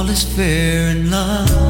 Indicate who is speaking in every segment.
Speaker 1: All is fair in love.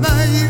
Speaker 2: bye.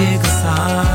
Speaker 2: dig aside.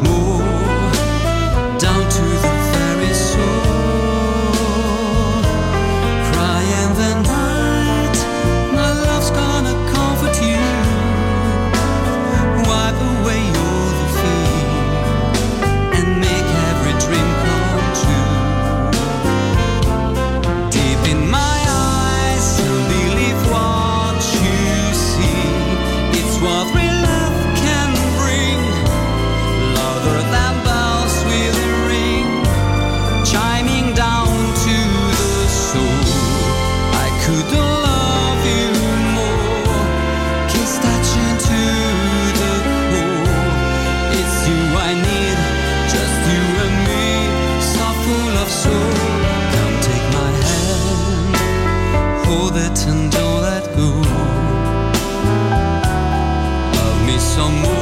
Speaker 2: much more. some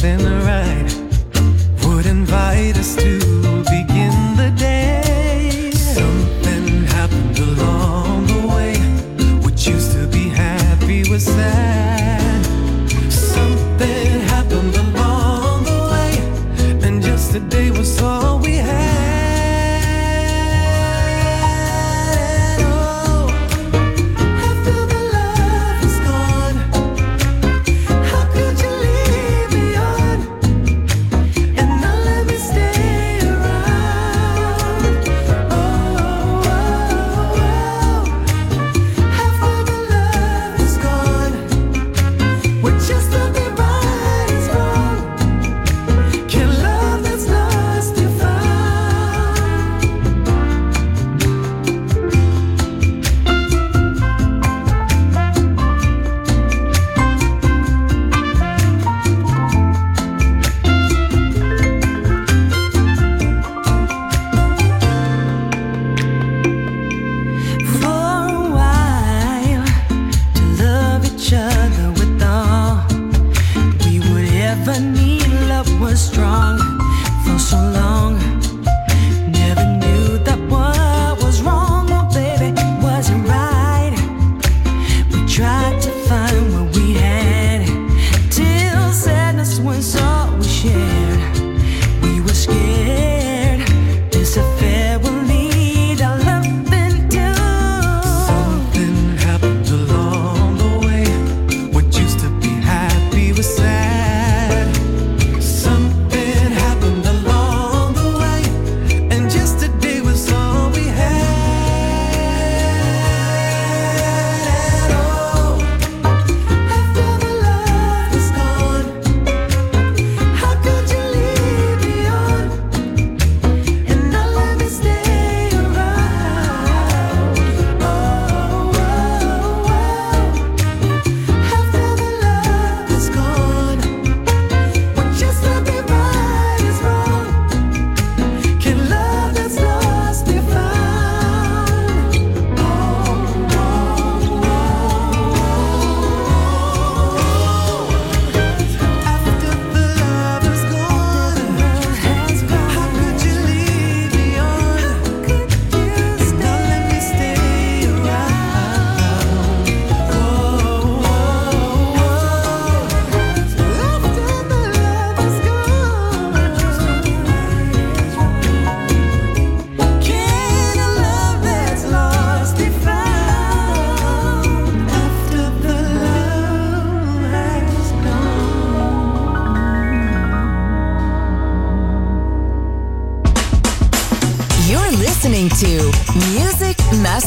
Speaker 1: something right.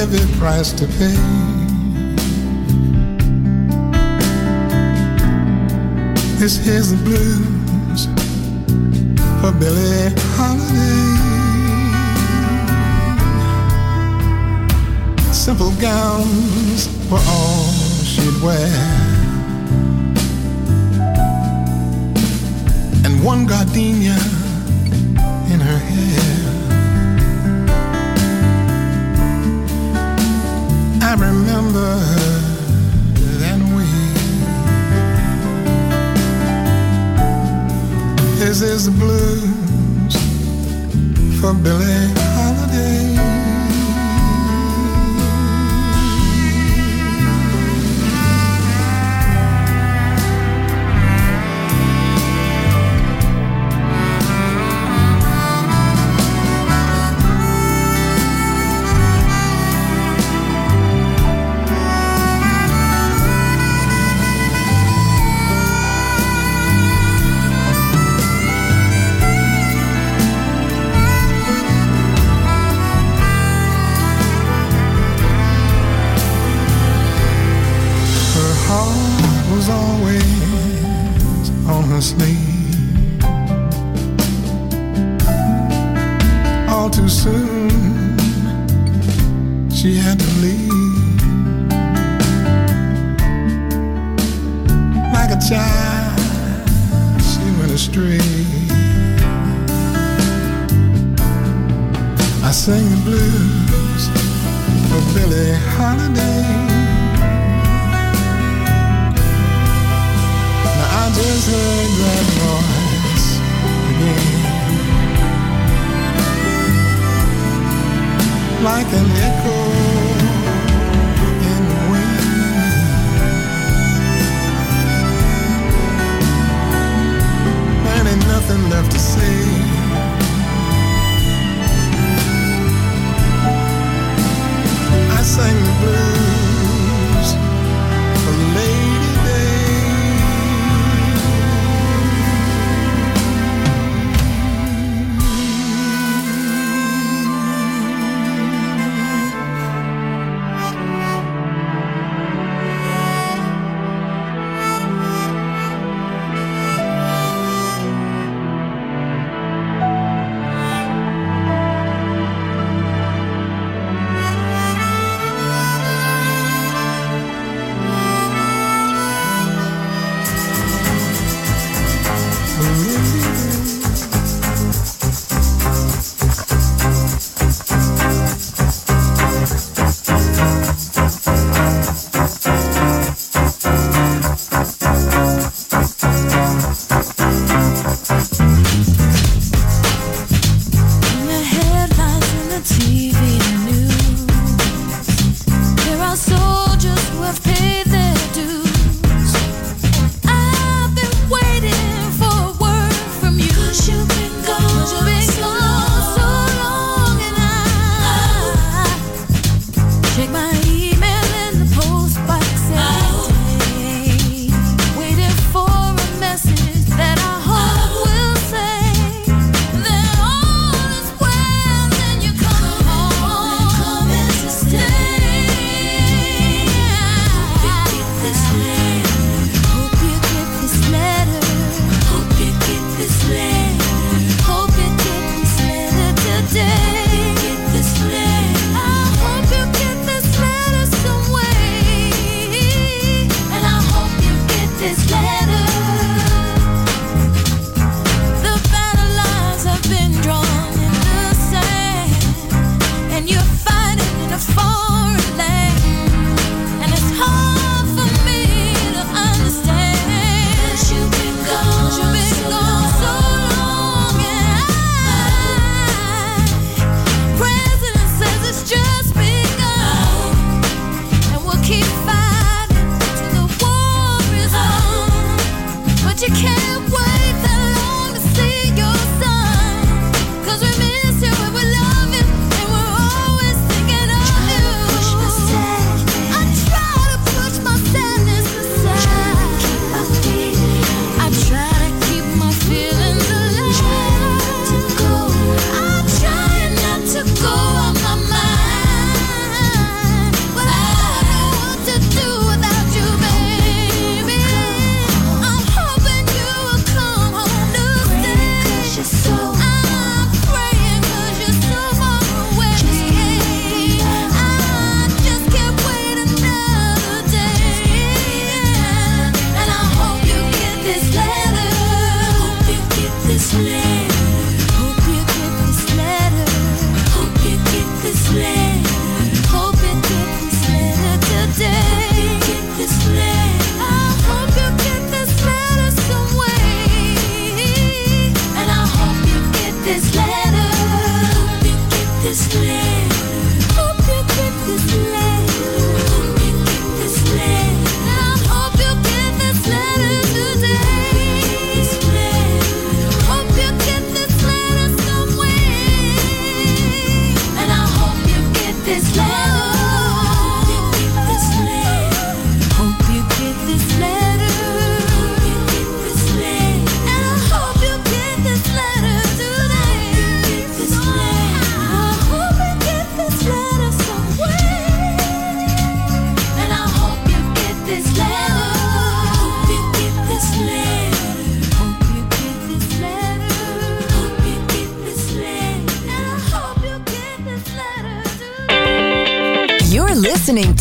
Speaker 3: Heavy price to pay. This here's the blues for Billy Holiday. Simple gowns were all she'd wear. And one gardenia in her hair. I remember that way. This is the blues for Billie like an echo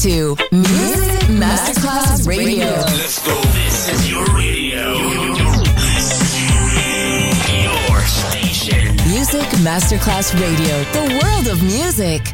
Speaker 3: to
Speaker 4: Music Masterclass Radio.
Speaker 5: Let's go. This is your radio. Your, your station.
Speaker 4: Music Masterclass Radio, the world of music.